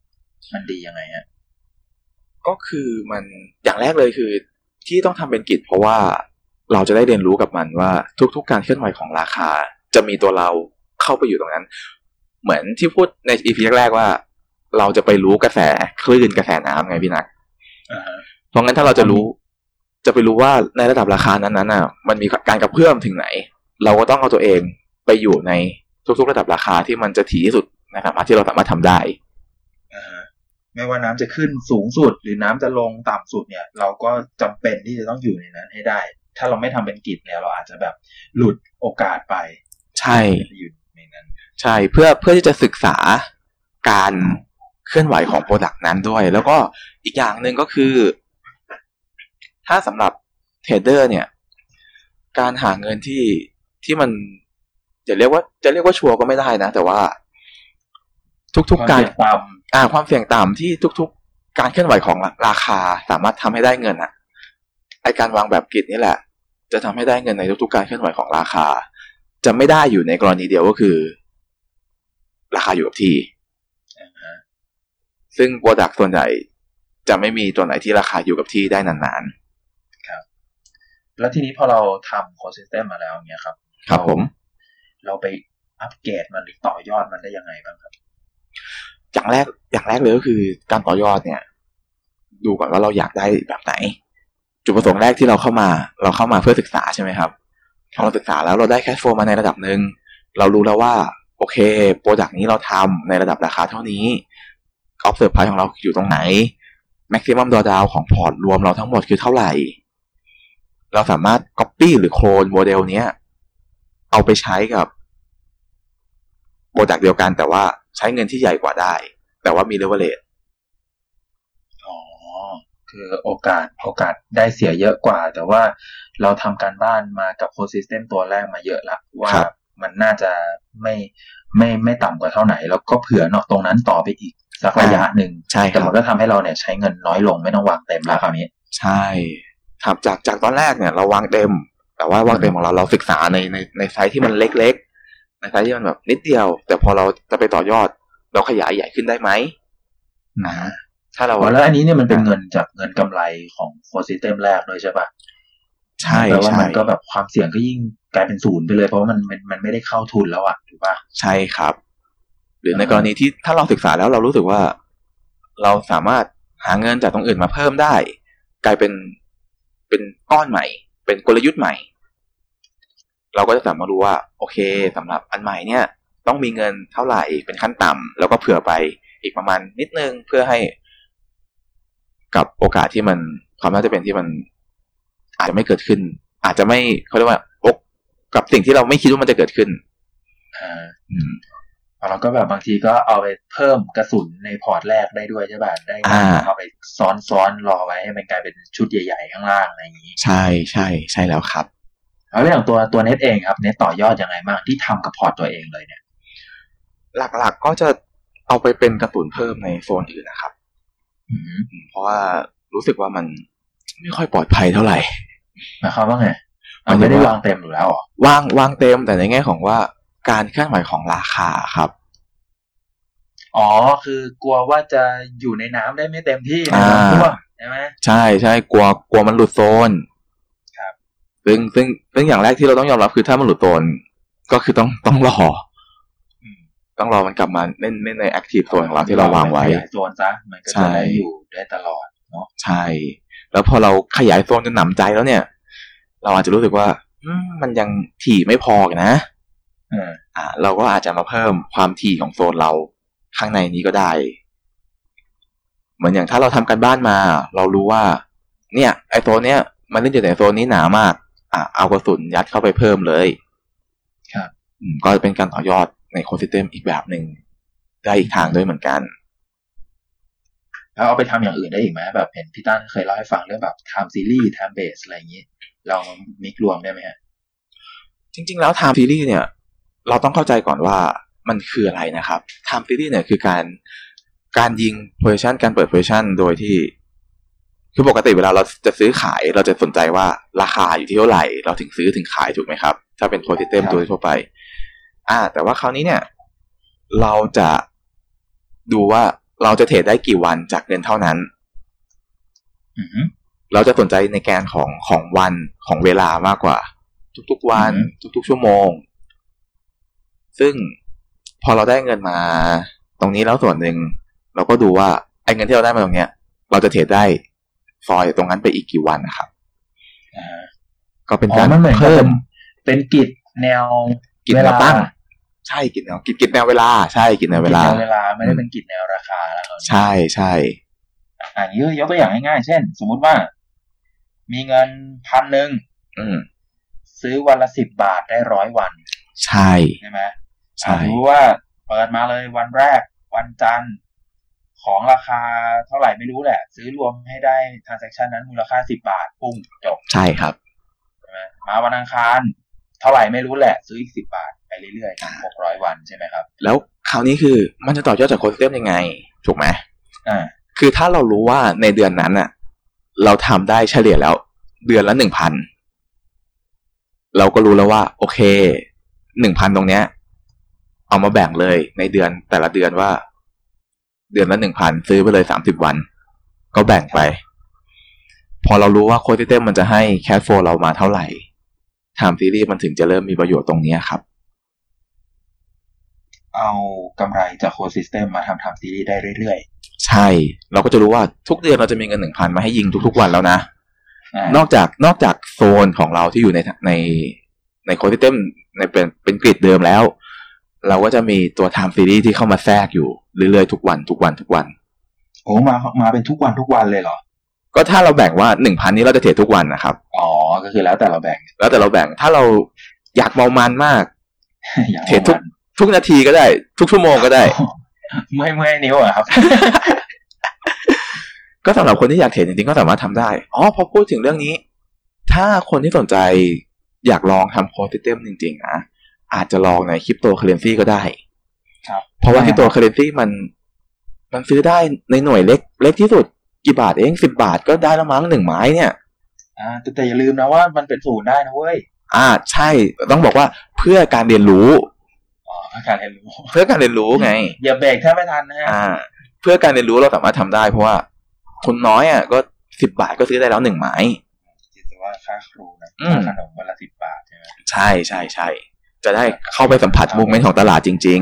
มันดียังไงฮะก็คือมันอย่างแรกเลยคือ ที่ต้องทำเป็นกิจ เพราะว่าเราจะได้เรียนรู้กับมันว่าทุกๆการเคลื่อนไหวของราคา จะมีตัวเรา เข้าไปอยู่ตรงนั้น เหมือนที่พูดในอีพีแรกๆว่า เราจะไปรู้กระแสคลื่นกระแสน้ำไงพี่นักอ่าฮะเพราะงั้นถ้าเราจะรู้ จะไปรู้ว่าในระดับราคานั้นๆน่ะ มันมีการกระเพื่อมถึงไหน เราก็ต้องเอาตัวเองไปอยู่ในทุกๆระดับราคาที่มันจะถี่ที่สุดนะครับที่เราสามารถทำได้อ่าฮะไม่ว่าน้ำจะขึ้นสูงสุด หรือน้ำจะลงต่ำสุดเนี่ย เราก็จำเป็นที่จะต้องอยู่ในนั้นให้ได้ ถ้าเราไม่ทำเป็นกิจเนี่ย เราอาจจะแบบหลุดโอกาสไป ใช่อยู่ ในนั้นใช่เพื่อเพื่อที่จะศึกษาการเคลื่อนไหวของ product นั้นด้วย แล้วก็อีกอย่างหนึ่งก็คือ ถ้าสำหรับเทรดเดอร์เนี่ย การหาเงินที่ที่มันจะเรียกว่าจะเรียกว่าชัวร์ก็ไม่ได้นะ แต่ว่า ทุกๆการความเสี่ยงต่อ่า ความเสี่ยงต่ำที่ทุก ๆ การเคลื่อนไหวของราคาสามารถทำให้ได้เงินอะไอการวางแบบกิจนี่แหละ จะทำให้ได้เงินในทุกๆการเคลื่อนไหวของราคา จะไม่ได้อยู่ในกรณีเดียวก็คือ ราคาอยู่กับที่อ่าฮะซึ่ง product ส่วนใหญ่จะไม่มีตัวไหนที่ราคาอยู่กับที่ได้นานแล้วทีนี้พอเราทำ Ghost System มาแล้วเนี่ยครับๆครับผม เราไปอัปเกรดมันหรือต่อยอดมันได้ยังไงบ้างครับ อย่างแรกอย่างแรกเลยก็คือการต่อยอดเนี่ย ดูก่อนว่าเราอยากได้แบบไหน จุดประสงค์แรกที่เราเข้ามา เราเข้ามาเพื่อศึกษาใช่ไหมครับพอเราศึกษาแล้วเราได้ cash flow มาในระดับหนึ่งเรารู้แล้วว่า โอเค product นี้เราทำในระดับราคาเท่านี้ offset price ของเราอยู่ตรงไหนmaximum drawdown ของพอร์ตรวมเราทั้งหมดคือเท่าไหร่ เราสามารถ Copy หรือโคลนโมเดลเนี้ยเอาไปใช้กับ product เดียวกันแต่ว่าใช้เงินที่ใหญ่กว่าได้ แต่ว่ามีเลเวลเลตอ๋อ คือโอกาสโอกาสได้เสียเยอะกว่า แต่ว่าเราทำการบ้านมากับ Ghost System ตัวแรกมาเยอะละว่า มันน่าจะไม่ไม่ไม่ต่ำกว่าเท่าไหร่แล้วก็เผื่อเนาะตรงนั้นต่อไปอีกสักระยะหนึ่งใช่คแต่มันก็ทำให้เราเนี่ยใช้เงินน้อยลงไม่ต้องวางเต็มแล้วคราวนี้ ใช่ ครับจากจากตอนแรกเนี่ย เราวางเต็ม แต่ว่าวางเต็มของเราเราศึกษาในในในไซส์ที่มันเล็ก ๆ ในไซส์ที่มันแบบนิดเดียว แต่พอเราจะไปต่อยอด เราขยายใหญ่ขึ้นได้ไหมนะถ้าเราอ๋อแล้วอันนี้เนี่ยมันเป็นเงินจากเงินกำไรของ Ghost System แรกด้วยใช่ปะ ใช่แปลว่าใช่มันก็แบบความเสี่ยงก็ยิ่งกลายเป็นศูนย์ไปเลย เพราะว่ามันมันมันไม่ได้เข้าทุนแล้วอะถูกปะใช่ครับ หรือในอ่ากรณีที่ถ้าเราศึกษาแล้วเรารู้สึกว่า เราสามารถหาเงินจากตรงอื่นมาเพิ่มได้ กลายเป็นเป็นก้อนใหม่ เป็นกลยุทธ์ใหม่ เราก็จะสามารถรู้ว่า โอเคสำหรับอันใหม่เนี่ย ต้องมีเงินเท่าไหร่เป็นขั้นต่ำแล้วก็เผื่อไปอีกประมาณนิดนึงเพื่อให้กับโอกาสที่มันความน่าจะเป็นที่มัน อาจจะไม่เกิดขึ้น อาจจะไม่เขาเรียกว่าอกกับสิ่งที่เราไม่คิดว่ามันจะเกิดขึ้นอ่าอืมเราก็แบบบางทีก็เอาไปเพิ่มกระสุนในพอร์ตแรกได้ด้วยใช่ป่ะได้อ่าเอาไปซ้อนซ้อนๆรอไว้ให้มันกลายเป็นชุดใหญ่ ๆ ข้างล่างอะไรอย่างนี้ ใช่ใช่ใช่แล้วครับแล้วเรื่องของตัวตัวเน็ตเองครับเน็ตต่อยอดยังไงบ้างที่ทำกับพอร์ตตัวเองเลยเนี่ย หลักๆก็จะเอาไปเป็นกระสุนเพิ่มในโซนอื่นนะครับอืมอืมเพราะว่ารู้สึกว่ามันไม่ค่อยปลอดภัยเท่าไหร่ หมายความว่าไงหมายถึงว่ามันไม่ได้วางเต็มอยู่แล้วเหรอวางวางเต็มแต่ในแง่ของว่าการเคลื่อนไหวของราคาครับ อ๋อ คือกลัวว่าจะอยู่ในน้ำได้ไม่เต็มที่ในอ่าน้ำท่วมใช่ไหมใช่ใช่กลัวกลัวมันหลุดโซน ครับ ซึ่งซึ่งซึ่งอย่างแรกที่เราต้องยอมรับคือถ้ามันหลุดโซนก็คือต้องต้องรออืมต้องรอมันกลับมาเล่นเล่นในแอคทีฟโซนของเราที่เราวางไว้ขยายโซนซะมันก็ใช่จะได้อยู่ได้ตลอดเนาะใช่ แล้วพอเราขยายโซนจนหนำใจแล้วเนี่ย เราอาจจะรู้สึกว่าอืมมันยังถี่ไม่พออีกนะเอออ่า เราก็อาจจะมาเพิ่มความถี่ของโซนเราข้างในนี้ก็ได้ เหมือนอย่างถ้าเราทำกันบ้านมา เรารู้ว่า เนี่ย ไอโซนเนี้ยมันเล่นอยู่ในโซนนี้หนามาก อะเอากระสุนยัดเข้าไปเพิ่มเลยครับอืมก็เป็นการต่อยอดในโคซิสเต็มอีกแบบหนึ่งได้อีกทางด้วยเหมือนกัน แล้วเอาไปทำอย่างอื่นได้อีกไหมแบบเห็นพี่ตั้นเคยเล่าให้ฟังเรื่องแบบ time series time base อะไรอย่างนี้ เรามิกรวมได้ไหมฮะจริง ๆ แล้ว time series เนี่ย เราต้องเข้าใจก่อนว่ามันคืออะไรนะครับ time series เนี่ยคือการการยิง position การเปิด position โดยที่ คือปกติเวลาเราจะซื้อขายเราจะสนใจว่าราคาอยู่ที่เท่าไหร่ เราถึงซื้อถึงขายถูกไหมครับ ถ้าเป็น core system ครับตัวทั่วไป อ่า แต่ว่าคราวนี้เนี่ย เราจะดูว่า เราจะเทรดได้กี่วันจากเงินเท่านั้นอือฮึเราจะสนใจในแกนของของวันของเวลามากกว่า ทุกๆวันอือฮึทุกๆชั่วโมง ซึ่งพอเราได้เงินมา ตรงนี้แล้วส่วนหนึ่ง เราก็ดูว่าไอ้เงินที่เราได้มาตรงเนี้ย เราจะเทรดได้ฟอยตรงนั้นไปอีกกี่วันนะครับอ่าก็เป็นอ๋กาอรมันเหมือนกับเพิ่เป็มนเป็นกิจแนวกิจแนวตั้ง ใช่กิจแนวกิจกิจแนวเวลา ใช่กิจแนวเวลากิจแนวเวลาไม่ได้เป็นกิจแนวราคาแล้วตอนนี้ใช่ใช่อ่านยกตัวอย่างง่ายๆเช่น สมมุติว่า มีเงินพันหนึ่งอืมซื้อวันละสิบบาทได้ร้อยวัน ใช่ใช่ไหมใช่อ่าสมมติว่าเปิดมาเลยวันแรก วันจันทร์ของราคาเท่าไหร่ไม่รู้แหละ ซื้อรวมให้ได้ transaction นั้นมูลค่าสิบบาทปุ้งจบใช่ครับใช่ไหมมาวันอังคาร เท่าไหร่ไม่รู้แหละ ซื้ออีกสิบบาทไป เรื่อยๆหกร้อยวันใช่ไหมครับ แล้วคราวนี้คือมันจะต่อยอดจาก Ghost System ยังไง ถูกไหมอ่าคือถ้าเรารู้ว่าในเดือนนั้นน่ะเราทำได้เฉลี่ยแล้ว เดือนละหนึ่งพันเราก็รู้แล้วว่า โอเคหนึ่งพันตรงเนี้ย เอามาแบ่งเลยในเดือนแต่ละเดือนว่า เดือนละหนึ่งพันซื้อไปเลยสามสิบวัน ก็แบ่งไป พอเรารู้ว่า Ghost System มันจะให้ cash flow เรามาเท่าไหร่ time series มันถึงจะเริ่มมีประโยชน์ตรงเนี้ยครับ เอากำไรจาก Ghost System มาทำ time series ได้เรื่อยใช่ เราก็จะรู้ว่าทุกเดือนเราจะมีเงินหนึ่งพันมาให้ยิงทุกๆวันแล้วนะๆอ่านอกจากนอกจากโซนของเราที่อยู่ในในใน Ghost System ในเป็นเป็น grid เดิมแล้ว เราก็จะมีตัว time series ที่เข้ามาแทรกอยู่เรื่อยๆทุกวันทุกวันทุกวันโอ้มามาเป็นทุกวันทุกวันเลยเหรอ ก็ถ้าเราแบ่งว่าหนึ่งพันนี้เราจะเทรดทุกวันนะครับ อ๋อ ก็คือแล้วแต่เราแบ่ง แล้วแต่เราแบ่ง ถ้าเราอยากเมามันมากอย่างเทรดทุก ทุกนาทีก็ได้ ทุกชั่วโมงก็ได้ เมื่อยเมื่อยนิ้วเหรอะครับ ก็สำหรับคนที่อยากเทรดจริงๆก็สามารถทำได้อ๋อพอพูดถึงเรื่องนี้ ถ้าคนที่สนใจอยากลองทำ Ghost System จริงๆนะอาจจะลองในคริปโตเคอร์เรนซีก็ได้ ครับ เพราะว่าคริปโตเคอร์เรนซีมัน มันซื้อได้ในหน่วยเล็ก เล็กที่สุดกี่บาทเองสิบาทก็ได้แล้วมั้งหนึ่งไม้เนี่ย อ่าแต่แต่อย่าลืมนะว่ามันเป็นศูนย์ได้นะเว้ย อ่าใช่ต้องบอกว่าเพื่อการเรียนรู้ อ๋อเพื่อการเรียนรู้ เพื่อการเรียนรู้ไง อย่าเบรกแทบไม่ทันนะฮะอ่าเพื่อการเรียนรู้เราสามารถทำได้ เพราะว่าคนน้อยอะก็สิบบาทก็ซื้อได้แล้วหนึ่งไม้คิดว่าค่าครูนะอืมค่าขนมวันละสิบบาทใช่ไหมใช่ใช่ใช่จะได้เข้าไปสัมผัสมุกเมนต์ของตลาดจริง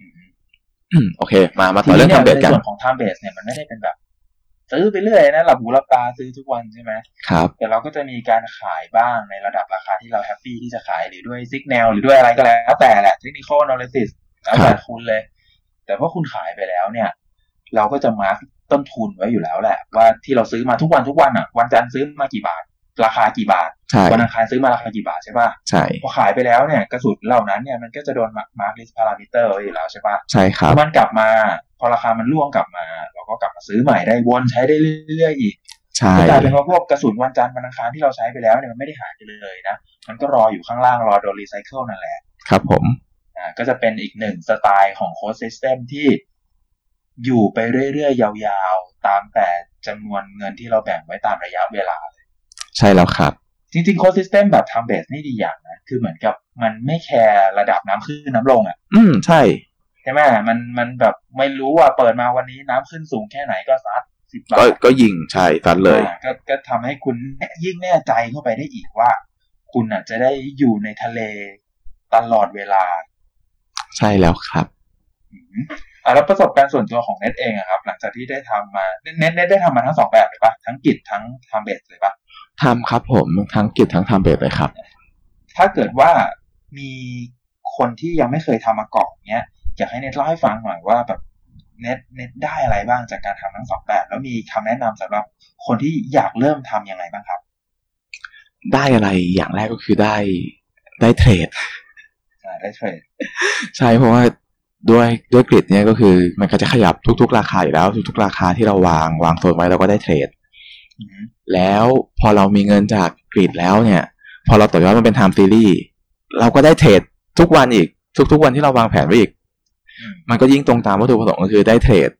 อืมๆอืมโอเค มามาทีต่อเรื่นี้องเนี่ยทำเบสในกันส่วนของ time base เนี่ยมันไม่ได้เป็นแบบ ซื้อไปเรื่อยนะหลับหูหลับตาซื้อทุกวันใช่ไหมครับแต่เราก็จะมีการขายบ้างในระดับราคาที่เราแฮปปี้ที่จะขายหรือด้วยซิกแนลหรือด้วยอะไรก็แล้วแต่แหละเทคนิคอล analysis แล้วแต่คุณเลย แต่พอคุณขายไปแล้วเนี่ย เราก็จะมาร์กต้นทุนไว้อยู่แล้วแหละ ว่าที่เราซื้อมาทุกวันทุกวันอะ วันจันทร์ซื้อมากี่บาท ราคากี่บาทใช่วันอังคารซื้อมาราคากี่บาทใช่ป่ะใช่พอขายไปแล้วเนี่ยกระสุนเหล่านั้นเนี่ยมันก็จะโดนมาร์กลิสพารามิเตอร์ไว้อยู่แล้วใช่ป่ะใช่ครับมันกลับมาพ อราคามันร่วงกลับมา เราก็กลับมาซื้อใหม่ได้วนใช้ได้เรื่อยๆอีกใช่ก็กลายเป็นว่าพวกกระสุนวันจันทร์วันอังคารที่เราใช้ไปแล้วเนี่ยมันไม่ได้หายไปเลยนะ มันก็รออยู่ข้างล่างรอโดนรีไซเคิลนั่นแหละ ครับผม อ่า ก็จะเป็นอีกหนึ่งสไตล์ของ Ghost System ที่อยู่ไปเรื่อยๆ ยาวๆ ตามแต่จำนวนเงินที่เราแบ่งไว้ตามระยะเวลาใช่แล้วครับ จริงๆ Ghost System แบบ time-based นี่ดีอย่างนะ คือเหมือนกับมันไม่แคร์ระดับน้ำขึ้นน้ำลงอะ อืม ใช่ ใช่ไหมมันมันแบบไม่รู้ว่าเปิดมาวันนี้น้ำขึ้นสูงแค่ไหนก็ซัดสิบบาก็ทก็ยิงใช่ซัดเลยอ่าก็ก็ทำให้คุณยิ่งแน่ใจเข้าไปได้อีกว่า คุณอะจะได้อยู่ในทะเลตลอดเวลา ใช่แล้วครับอืมอะแล้วประสบการณ์ส่วนตัวของเน็ตเองอะครับ หลังจากที่ได้ทำมาเน็ตเน็ตเน็ตได้ทำมาทั้งสองแบบเลยปะทั้ง grid ทั้ง time-based เลยปะทำครับผมทั้ง grid ทั้ง time-based เลยครับ ถ้าเกิดว่ามีคนที่ยังไม่เคยทำมาก่อนเนี้ย อยากให้เน็ตเล่าให้ฟังหน่อยว่าแบบเน็ตเน็ตได้อะไรบ้างจากการทำทั้งสองแบบแล้วมีคำแนะนำสำหรับคนที่อยากเริ่มทำยังไงบ้างครับ ได้อะไรอย่างแรกก็คือได้ได้เทรดอ่าได้เทรดใช่เพราะว่าด้วยด้วยกริดเนี่ยก็คือมันก็จะขยับทุก ๆ ราคาอยู่แล้ว ทุก ๆ ราคาที่เราวางวางโซนไว้เราก็ได้เทรดอืมแล้วพอเรามีเงินจากกริดแล้วเนี่ย พอเราต่อยอดมันเป็นไทม์ซีรีส์เราก็ได้เทรดทุกวันอีก ทุก ๆ วันที่เราวางแผนไว้อีกอื มันก็ยิ่งตรงตามวัตถุประสงค์ก็คือได้เทรด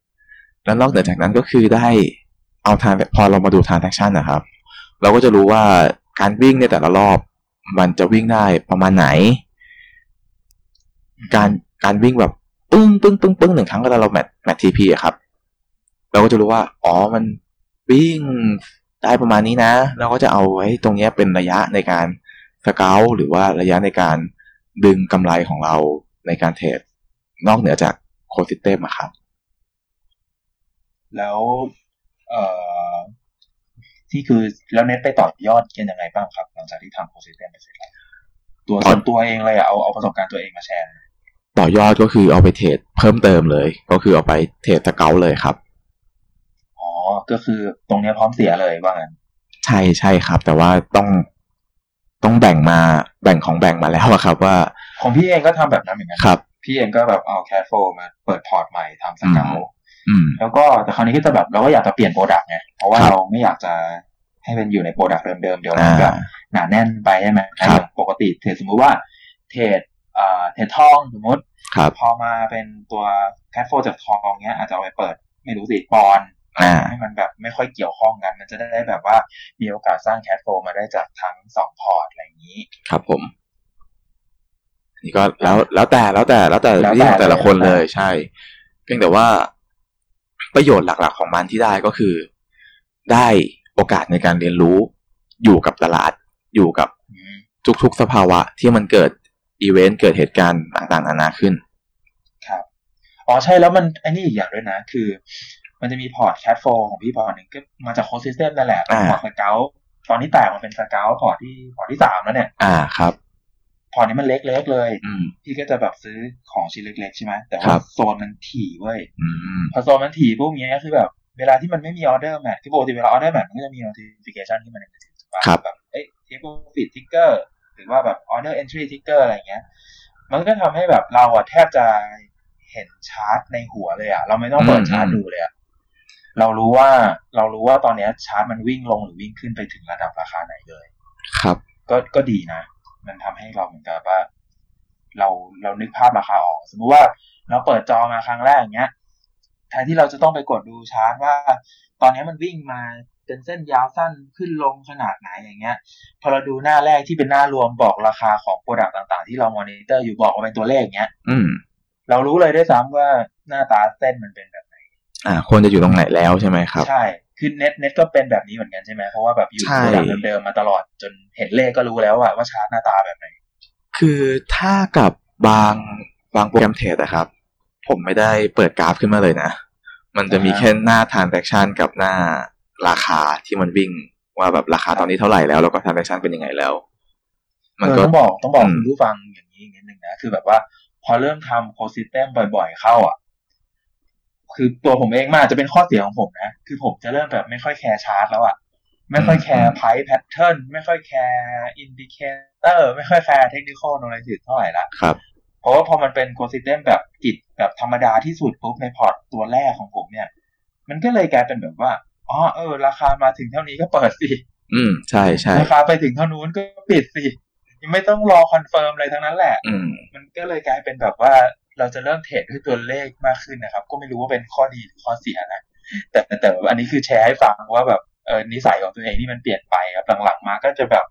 แล้วนอกเหนือจากนั้นก็คือได้เอาทางพอเรามาดูทางแ a คชั่นนะครับ เราก็จะรู้ว่าการวิ่งในแต่ละรอบ มันจะวิ่งได้ประมาณไหน การการวิ่งแบบปึ้งปึ้งปึ้งปึ้งหนึ่งครั้งเวลาเราแมทแมททีพีอะครับ เราก็จะรู้ว่า อ๋อมันวิ่งได้ประมาณนี้นะ เราก็จะเอาไว้ตรงนี้เป็นระยะในการสเกลหรือว่าระยะในการดึงกำไรของเราในการเทรด นอกเหนือจาก Ghost System อะครับ แล้วเอ่อที่คือแล้วเน็ตไปต่อยอดกันยังไงบ้างครับ หลังจากที่ทำ Ghost System ไปเสร็จแล้วตัวต่อส่วนตัวเองเลยอะเอาเอาประสบการณ์ตัวเองมาแชร์หน่อยต่อยอดก็คือเอาไปเทรดเพิ่มเติมเลย ก็คือเอาไปเทรดสเกลเลยครับอ๋อก็คือตรงเนี้ยพร้อมเสียเลยว่างั้นใช่ใช่ครับ แต่ว่าต้องต้องแบ่งมาแบ่งของแบ่งมาแล้วอะครับว่า ของพี่เองก็ทำแบบนั้นเหมือนกันครับ พี่เองก็แบบเอาแค f โฟมาเปิดพอร์ตใหม่ทำสเกลอืมแล้วก็แต่คราวนี้ก็จะแบบเราก็อยากจะเปลี่ยน product ไงเพราะว่าครับเราไม่อยากจะให้มันอยู่ใน product เดิมๆเดี๋ยวมันอ่าแบบหนาแน่นไปใช่ไหมครับอย่างปกติเทรดสมมุติว่าเทรดอ่าเทรดทองสมมติครับพอมาเป็นตัวแค f โฟจากทองเนี้ยอาจจะเอาไปเปิดไม่รู้สิปอนด์อ่าให้มันแบบไม่ค่อยเกี่ยวข้องกัน มันจะได้แบบว่ามีโอกาสสร้างแค f โฟมาได้จากทั้งสองพอร์ตอะไรอย่างนี้ ครับผม นี่ก็แล้วแล้วแต่แล้วแต่แล้วแต่แล้วแต่วิธีของแต่ละคนแล้วแต่เลยใช่ เพียงแต่ว่าประโยชน์หลักๆของมันที่ได้ก็คือ ได้โอกาสในการเรียนรู้ อยู่กับตลาด อยู่กับอืมทุกๆสภาวะที่มันเกิดอีเวนต์เกิดเหตุการณ์ต่างๆนานาขึ้น ครับอ๋อใช่แล้วมันไอ้นี่อีกอย่างด้วยนะ คือ มันจะมีพอร์ตแค f โฟของพี่พอร์ตหนึ่งก็มาจาก grid system นั่นแหละเป็นอ่าพอร์ตสเกลตอนนี้แตกมันเป็นสเกลพอร์ตที่พอร์ตที่สามแล้วเนี่ย อ่าครับ พอร์ตนี้มันเล็กๆเลยอืมพี่ก็จะแบบซื้อของชิ้นเล็กๆใช่ไหมแต่ครัว่าโซนมันถี่เว้ยอืมพอโซนมันถี่ปุ๊บเนี้ยคือแบบเวลาที่มันไม่มีออเดอร์ match ที่ปกติเวลาออเดอร์ match มันก็จะมี notification ที่มันในมือถือถูกปะครับแบบเอ้ย take profit ticker หรือว่าแบบ order entry ticker อะไรเงี้ย มันก็ทำให้แบบเราอะแทบจะเห็นชาร์ตในหัวเลยอะเราไม่ต้องเปิดอืมชาร์ตดูเลยอะเรารู้ว่าเรารู้ว่าตอนเนี้ยชาร์ตมันวิ่งลงหรือวิ่งขึ้นไปถึงระดับราคาไหนเลย ครับ ก็ก็ดีนะ มันทำให้เราเหมือนกับว่า เราเรานึกภาพราคาออก สมมุติว่าเราเปิดจอมาครั้งแรกอย่างเงี้ยแทนที่เราจะต้องไปกดดูชาร์ตว่า ตอนนี้มันวิ่งมาเป็นเส้นยาวสั้นขึ้นลงขนาดไหนอย่างเงี้ย พอเราดูหน้าแรกที่เป็นหน้ารวมบอกราคาของ product ต่างๆ ที่เรามอนิเตอร์อยู่บอกว่าเป็นตัวเลขเงี้ย อืม เรารู้เลยด้วยซ้ำว่าหน้าตาเส้นมันเป็นแบบไหน อ่าควรจะอยู่ตรงไหนแล้วใช่ไหมครับ ใช่ คือเน็ตเน็ตก็เป็นแบบนี้เหมือนกันใช่ไหมเพราะว่าแบบอยู่ใช่ product เดิมๆมาตลอดจนเห็นเลขก็รู้แล้วอะว่าชาร์ตหน้าตาแบบไหน คือถ้ากับบางบางโปรแกรมเทรดนะครับ ผมไม่ได้เปิดกราฟขึ้นมาเลยนะ มันจะมีอ่าฮะแค่หน้า transaction กับหน้าราคาที่มันวิ่งว่าแบบราคาตอนนี้เท่าไหร่แล้วแล้วก็ transaction เป็นยังไงแล้ว มันเออก็ต้องบอกต้องบอกอืมคุณผู้ฟังอย่างนี้นิดนึงนะ คือแบบว่าพอเริ่มทำ grid system บ่อยๆ เข้าอะ คือตัวผมเองมันอาจจะเป็นข้อเสียของผมนะ คือผมจะเริ่มแบบไม่ค่อยแคร์ชาร์ตแล้วอะไม่ค่อยแคร์ price pattern ไม่ค่อยแคร์ indicator ไม่ค่อยแคร์ technical knowledge เท่าไหร่ละครับเพราะว่าพอมันเป็น grid system แบบ grid แบบธรรมดาที่สุดปุ๊บในพอร์ตตัวแรกของผมเนี่ย มันก็เลยกลายเป็นแบบว่าอ๋อเออ ราคามาถึงเท่านี้ก็เปิดสิ อืมใช่ใช่ราคาไปถึงเท่านู้นก็ปิดสิยังไม่ต้องรอ confirm อะไรทั้งนั้นแหละ อืมมันก็เลยกลายเป็นแบบว่า เราจะเริ่มเทรดด้วยตัวเลขมากขึ้นนะครับ ก็ไม่รู้ว่าเป็นข้อดีหรือข้อเสียนะแต่แต่แต่อันนี้คือแชร์ให้ฟังว่าแบบเออนิสัยของตัวเองที่มันเปลี่ยนไปครับหลังๆมาก็จะแบบ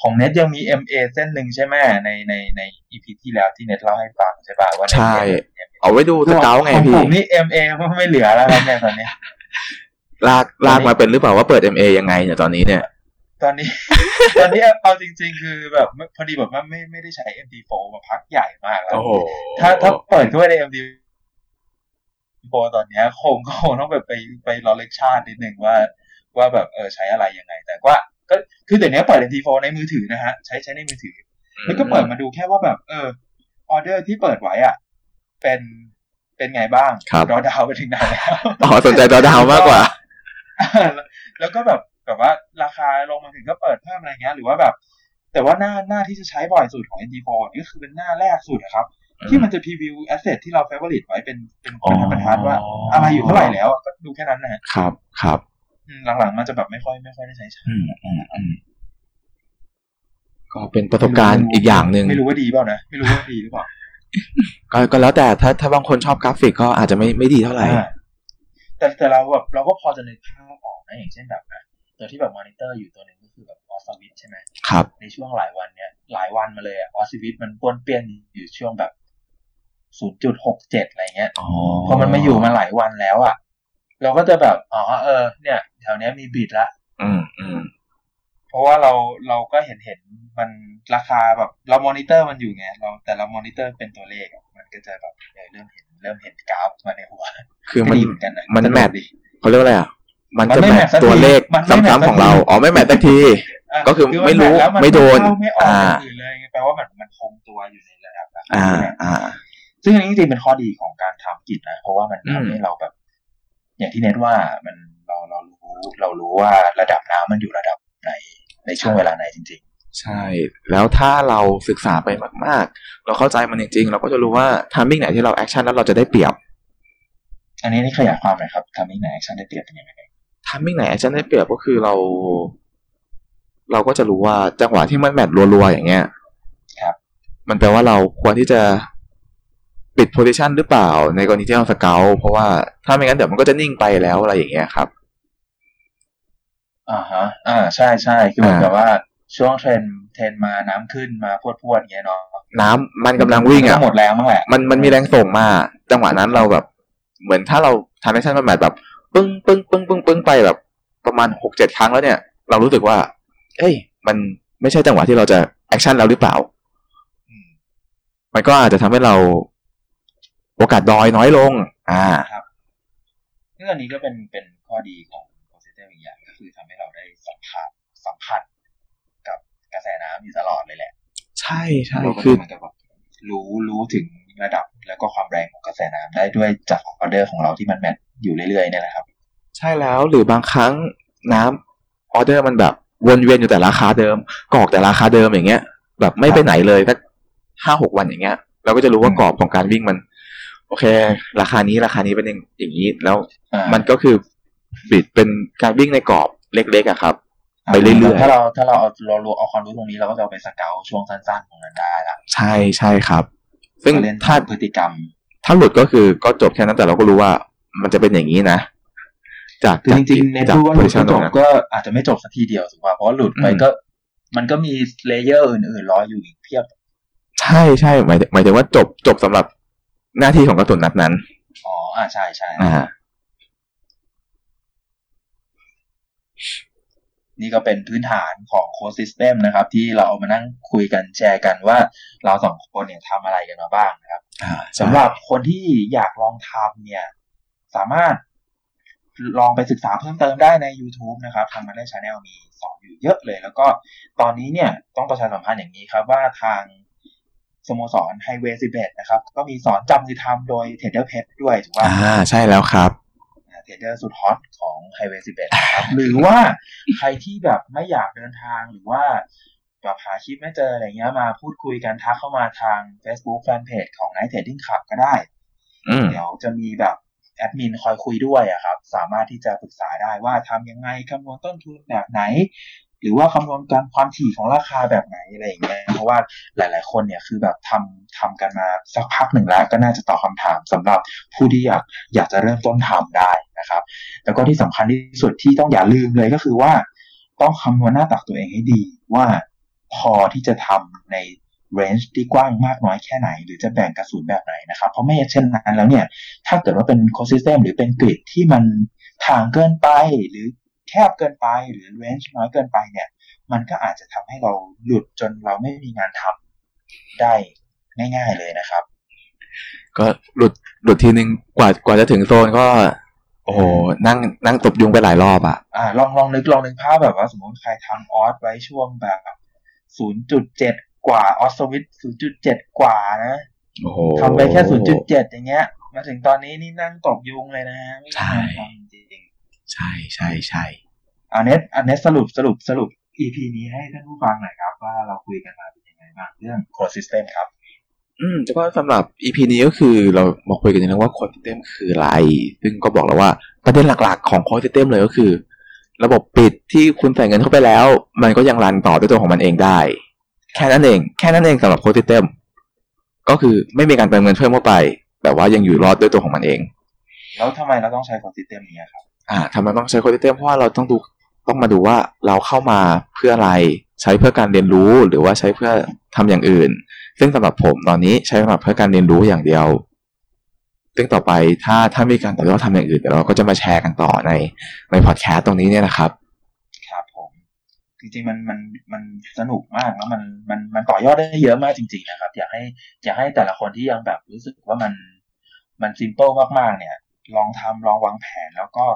ของเน็ตยังมี MA เส้นหนึ่งใช่ไหมในในใน EP ที่แล้วที่เน็ตเล่าให้ฟังใช่ป่ะว่าใช่เน็ตเอาไว้ดูสเกลไงของพี่ผมนี่ MA ไม่เหลือแล้วครับเนี่ยตอนนี้ลากลากมาเป็นหรือเปล่าว่าเปิด MA ยังไงเนี่ยตอนนี้เนี่ย ตอนนี้ ตอนนี้เอาจริง ๆ คือแบบไม่พอดีแบบว่าไม่ไม่ได้ใช้ MD4 มาพักใหญ่มากแล้วโอ้โหถ้าถ้าเปิดเข้าไปใน MD4 ตอนเนี้ยคงก็คงต้องแบบไปไปรอเลคชาร์นิดหนึ่งว่า ว่าแบบเออใช้อะไรยังไง แต่ว่าก็คือเดี๋ยวนี้เปิด MD4 ในมือถือนะฮะ ใช้ใช้ในมือถือ แล้วก็เปิดมาดูแค่ว่าแบบ เออออเดอร์ที่เปิดไว้อะ เป็นเป็นไงบ้างครับรอดาวไปถึงไหนแล้วอ๋อสนใจตัวดาวมากกว่า แล้วก็แบบแบบว่ารา คาลงมาถึงก็เปิดเพิ่มอะไรเงี้ย หรือว่าแบบ แต่ว่าหน้าหน้าที่จะใช้บ่อยสุดของ NT4 นี่ก็คือเป็นหน้าแรกสุดนะครับ ที่มันจะพรีวิวแอสเซทที่เรา favorite ไว้เป็นเป็นอ๋อบรรทัดว่า อะไรอยู่เท่าไหร่แล้วอะก็ดูแค่นั้นนะฮะครับครับอืมหลังๆมันจะแบบไม่ค่อยไม่ค่อยได้ใช้ใช้อืมอืมอืมก็เป็นประสบการณ์อีกอย่างหนึ่งไม่รู้ว่าดีเปล่านะไม่รู้ว่าดีหรือเปล่าก็ก็แล้วแต่ถ้าถ้าบางคนชอบกราฟิกก็อาจจะไม่ไม่ดีเท่าไหร่อ่าแต่แต่เราแบบเราก็พอจะนึกภาพออกนะอย่างเช่นแบบนะ ตัวที่แบบมอนิเตอร์อยู่ตัวหนึ่งก็คือแบบ Aussie Swiss ใช่ไหมครับ ในช่วงหลายวันเนี้ยหลายวันมาเลยอะ Aussie Swiss มันป้วนเปี้ยนอยู่ช่วงแบบศูนย์จุดหกเจ็ดอะไรเงี้ยอ๋อพอมันมาอยู่มาหลายวันแล้วอะเราก็จะแบบอ๋อเออ เนี่ย แถวเนี้ยมี bid ละอืมอืมเพราะว่าเราเราก็เห็นเห็นมันราคาแบบเรามอนิเตอร์มันอยู่ไงเราแต่เรามอนิเตอร์เป็นตัวเลขอะมันก็จะแบบเออเริ่มเห็นเริ่มเห็นกราฟมาในหัวคือมันก็ดีเหมือนกันนะมันสกแมทดีเขาเรียกว่าอะไรอะ มันมันจะไม่แมแมททสักทีตัวเลขมันไม่แมทซ้ำๆของเราสักทีอ๋อไม่แมทสักทีะก็คือมันไม่รู้แล้วนไม่โดนเข้าไม่ออกอ่าอย่างอื่นเลยแปลว่ามันมันคงตัวอยู่ในระดับราคาอ่านี่แหละอ่าซึ่งอันนี้จริงๆเป็นข้อดีของการทำกิจนะ เพราะว่ามันอืมทำให้เราแบบ อย่างที่เน็ตว่ามันเราเรารู้เรารู้ว่าระดับน้ำมันอยู่ระดับไหนในช่วงเวลาไหนจริงใช่ แล้วถ้าเราศึกษาไปมาก ๆ เราเข้าใจมันจริง ๆ เราก็จะรู้ว่า timing ไหนที่เรา action แล้วเราจะได้เปรียบๆอันนี้นี่ขยายความหน่อยครับ timing ไหน action ได้เปรียบเป็นยังไง timing ไหน action ได้เปรียบก็คือเรา เราก็จะรู้ว่าจังหวะที่มัน match รัวๆอย่างเงี้ยครับ มันแปลว่าเราควรที่จะปิด position หรือเปล่า ในกรณีที่เราสเกลเพราะว่าถ้าไม่งั้นเดี๋ยวมันก็จะนิ่งไปแล้วอะไรอย่างเงี้ยครับอ่าฮะ อ่า ใช่ใช่คือเหมือนอ่ากับว่าช่วง trend trend มาน้ำขึ้นมาพรวดพรวดๆอย่างเงี้ยเนาะน้ำมันกำลังวิ่งอะก็หมดแรงมั้งแหละมันมันมีแรงส่งมา จังหวะนั้นเราแบบ เหมือนถ้าเราทำ action มันแบบ ปึ้งปึ้งปึ้งปึ้งปึ้งไปแบบ ประมาณหกเจ็ดครั้งแล้วเนี่ย เรารู้สึกว่า เอ้ย มันไม่ใช่จังหวะที่เราจะaction แล้วหรือเปล่าอืมมันก็อาจจะทำให้เราโอกาสดอยน้อยลง อ่าซึ่งอันนี้ก็เป็นเป็นข้อดีของ grid system อีกอย่างก็คือทำให้เราได้สัมผัสสัมผัสกับกระแสน้ำอยู่ตลอดเลยแหละ ใช่ใช่เราก็คือเหมือนกับแบบรู้รู้ถึงระดับแล้วก็ความแรงของกระแสน้ำได้ด้วยจากออเดอร์ของเราที่มัน match อยู่เรื่อยๆเนี่ยแหละครับ ใช่แล้วหรือบางครั้งน้ำออเดอร์มันแบบวนเวียนอยู่แต่ราคาเดิมกรอกแต่ราคาเดิมอย่างเงี้ย แบบไม่ไปไหนเลยสักห้าหกวันอย่างเงี้ย เราก็จะรู้ว่าอืมกรอบของการวิ่งมัน โอเค ราคานี้ราคานี้เป็นอย่างอย่างนี้แล้วอ่ามันก็คือบิดเป็นการวิ่งในกรอบเล็กๆอะครับไปเรื่อยๆถ้าเราถ้าเราเอาเรารู้เอาความรู้ตรงนี้เราก็จะเอาไปสเกลช่วงสั้นๆของนั้นได้ละใช่ใช่ครับ ซึ่งเล่นถ้าพฤติกรรม ถ้าหลุดก็คือก็จบแค่นั้นแต่เราก็รู้ว่ามันจะเป็นอย่างนี้นะ จากคือจริงๆในจากพูดว่าหลุด position ก็จตรบงนั้นก็อาจจะไม่จบสักทีเดียวถูกป่ะเพราะว่าหลุดไปอืมก็ มันก็มี layer อื่นๆรออยู่อีกเพียบ ใช่ใช่หมายถึงหมายถึงว่าจบจบสำหรับหน้าที่ของกระสุนนัดนั้น อ๋ออ่าใช่ใช่อ่านี่ก็เป็นพื้นฐานของ chord system นะครับ ที่เราเอามานั่งคุยกันแชร์กันว่าเราสองคนเนี่ยทำอะไรกันมาบ้างนะครับอ่าสำหรับคนที่อยากลองทำเนี่ย สามารถ ลองไปศึกษาเพิ่มเติมได้ใน YouTube นะครับ ทาง Mudley channel มีสอนอยู่เยอะเลย แล้วก็ตอนนี้เนี่ยต้องประชาสัมพันธ์อย่างนี้ครับว่าทางสโมสรไฮเวย์11นะครับ ก็มีสอนจับมือทำโดยเทรดเดอร์เพชด้วยถูกป่ะอ่าใช่แล้วครับเทรดเดอร์สุดฮอตของไฮเวย์11นะครับ หรือว่าใครที่แบบไม่อยากเดินทางหรือว่าแบบหาคลิปไม่เจออะไรเงี้ยมาพูดคุยกันทักเข้ามาทาง Facebook Fanpage ของ Night Trading Club ก็ได้อืมเดี๋ยวจะมีแบบ แอดมินคอยคุยด้วยอะครับ สามารถที่จะปรึกษาได้ว่าทำยังไงคำนวณต้นทุนแบบไหน หรือว่าคำนวณการความถี่ของราคาแบบไหนอะไรอย่างเงี้ยเพราะว่าหลาย ๆ คนเนี่ยคือแบบทำทำกันมาสักพักหนึ่งแล้ว ก็น่าจะตอบคำถามสำหรับผู้ที่อยากอยากจะเริ่มต้นทำได้นะครับ แล้วก็ที่สำคัญที่สุดที่ต้องอย่าลืมเลยก็คือว่า ต้องคำนวณหน้าตักตัวเองให้ดีว่าพอที่จะทำใน range ที่กว้างมากน้อยแค่ไหน หรือจะแบ่งกระสุนแบบไหนนะครับ เพราะไม่เช่นนั้นแล้วเนี่ย ถ้าเกิดว่าเป็น chord system หรือเป็น grid ที่มันถ่างเกินไปหรือแคบเกินไปหรือ range น้อยเกินไปเนี่ย มันก็อาจจะทำให้เราหลุดจนเราไม่มีงานทำได้ง่าย ๆเลยนะครับ ก็หลุดหลุดทีนึงกว่ากว่าจะถึงโซนก็ โอ้โหนั่งนั่งตบยุงไปหลายรอบอะอ่าลองลองนึกลองนึกภาพแบบว่าสมมติใครทำออสไว้ช่วงแบบ0.7 กว่าออสสวิต0.7กว่านะโอ้โหทำไปแค่0.7อย่างเงี้ย มาถึงตอนนี้นี่นั่งตบยุงเลยนะฮะไม่มีงานทำจริงใช่ใช่ใช่ๆอันนี้อันนี้สรุปสรุปสรุป EP นี้ให้ท่านผู้ฟังหน่อยครับ ว่าเราคุยกันมาเป็นยังไงบ้างเรื่อง Core System ครับ อืมแต่ว่าสำหรับ EP นี้ก็คือเรามาคุยกันในเรื่องว่า core system คืออะไร ซึ่งก็บอกแล้วว่าประเด็นหลักๆของ core system เลยก็คือ ระบบปิดที่คุณใส่เงินเข้าไปแล้ว มันก็ยังรันต่อด้วยตัวของมันเองได้ แค่นั้นเอง แค่นั้นเองสำหรับ core system ก็คือไม่มีการเติมเงินเพิ่มเข้าไป แต่ว่ายังอยู่รอดด้วยตัวของมันเอง แล้วทำไมเราต้องใช้ Core System นี้ครับ อ่าทำไมต้องใช้ core system เพราะว่าเราต้องดูต้องมาดูว่าเราเข้ามาเพื่ออะไร ใช้เพื่อการเรียนรู้หรือว่าใช้เพื่อทำอย่างอื่น ซึ่งสำหรับผมตอนนี้ใช้สำหรับเพื่อการเรียนรู้อย่างเดียวซึ่งต่อไปถ้าถ้ามีการต่อยอดทำอย่างอื่นเดี๋ยวเราก็จะมาแชร์กันต่อในในพอดแคสต์ตรงนี้เนี่ยนะครับครับผม จริงๆมันมันมันสนุกมากแล้วมันมันมันต่อยอดได้เยอะมากจริง ๆ นะครับ อยากให้อยากให้แต่ละคนที่ยังแบบรู้สึกว่ามันมัน simple มากๆเนี่ย ลองทำลองวางแผน แล้วก็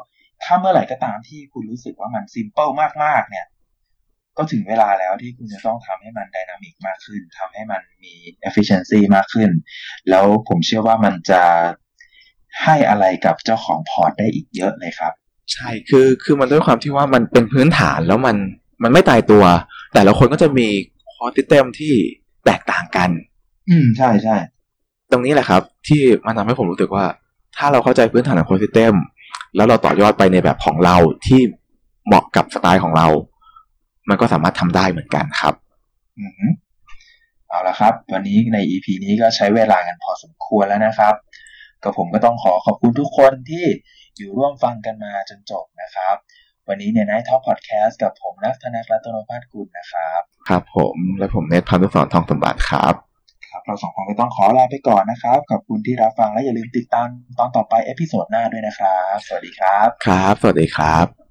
ถ้าเมื่อไหร่ก็ตามที่คุณรู้สึกว่ามัน simpleมากๆ เนี่ย ก็ถึงเวลาแล้วที่คุณจะต้องทำให้มัน dynamic มากขึ้นทำให้มันมี efficiency มากขึ้น แล้วผมเชื่อว่ามันจะให้อะไรกับเจ้าของพอร์ตได้อีกเยอะเลยครับ ใช่คือคือมันด้วยความที่ว่ามันเป็นพื้นฐานแล้วมัน มันไม่ตายตัว แต่ละคนก็จะมี chord system ที่แตกต่างกัน อืมใช่ใช่ตรงนี้แหละครับ ที่มันทำให้ผมรู้สึกว่า ถ้าเราเข้าใจพื้นฐานของ chord systemแล้วเราต่อยอดไปในแบบของเราที่เหมาะกับสไตล์ของเรา มันก็สามารถทำได้เหมือนกันครับ อืมเอาละครับ วันนี้ใน EP นี้ก็ใช้เวลากันพอสมควรแล้วนะครับก็ผมก็ต้องขอขอบคุณทุกคนที่อยู่ร่วมฟังกันมาจนจบนะครับ วันนี้เนี่ยนายท็อปพอดแคสต์กับผมนักธนาครัตโนภาสกุลนะครับ ครับผมและผมเนทพันธุสรทองสมบัติครับครับเราสองคนก็ต้องขอลาไปก่อนนะครับขอบคุณที่รับฟังและอย่าลืมติดตามตอนต่อไป episode หน้าด้วยนะครับ สวัสดีครับ ครับ สวัสดีครับ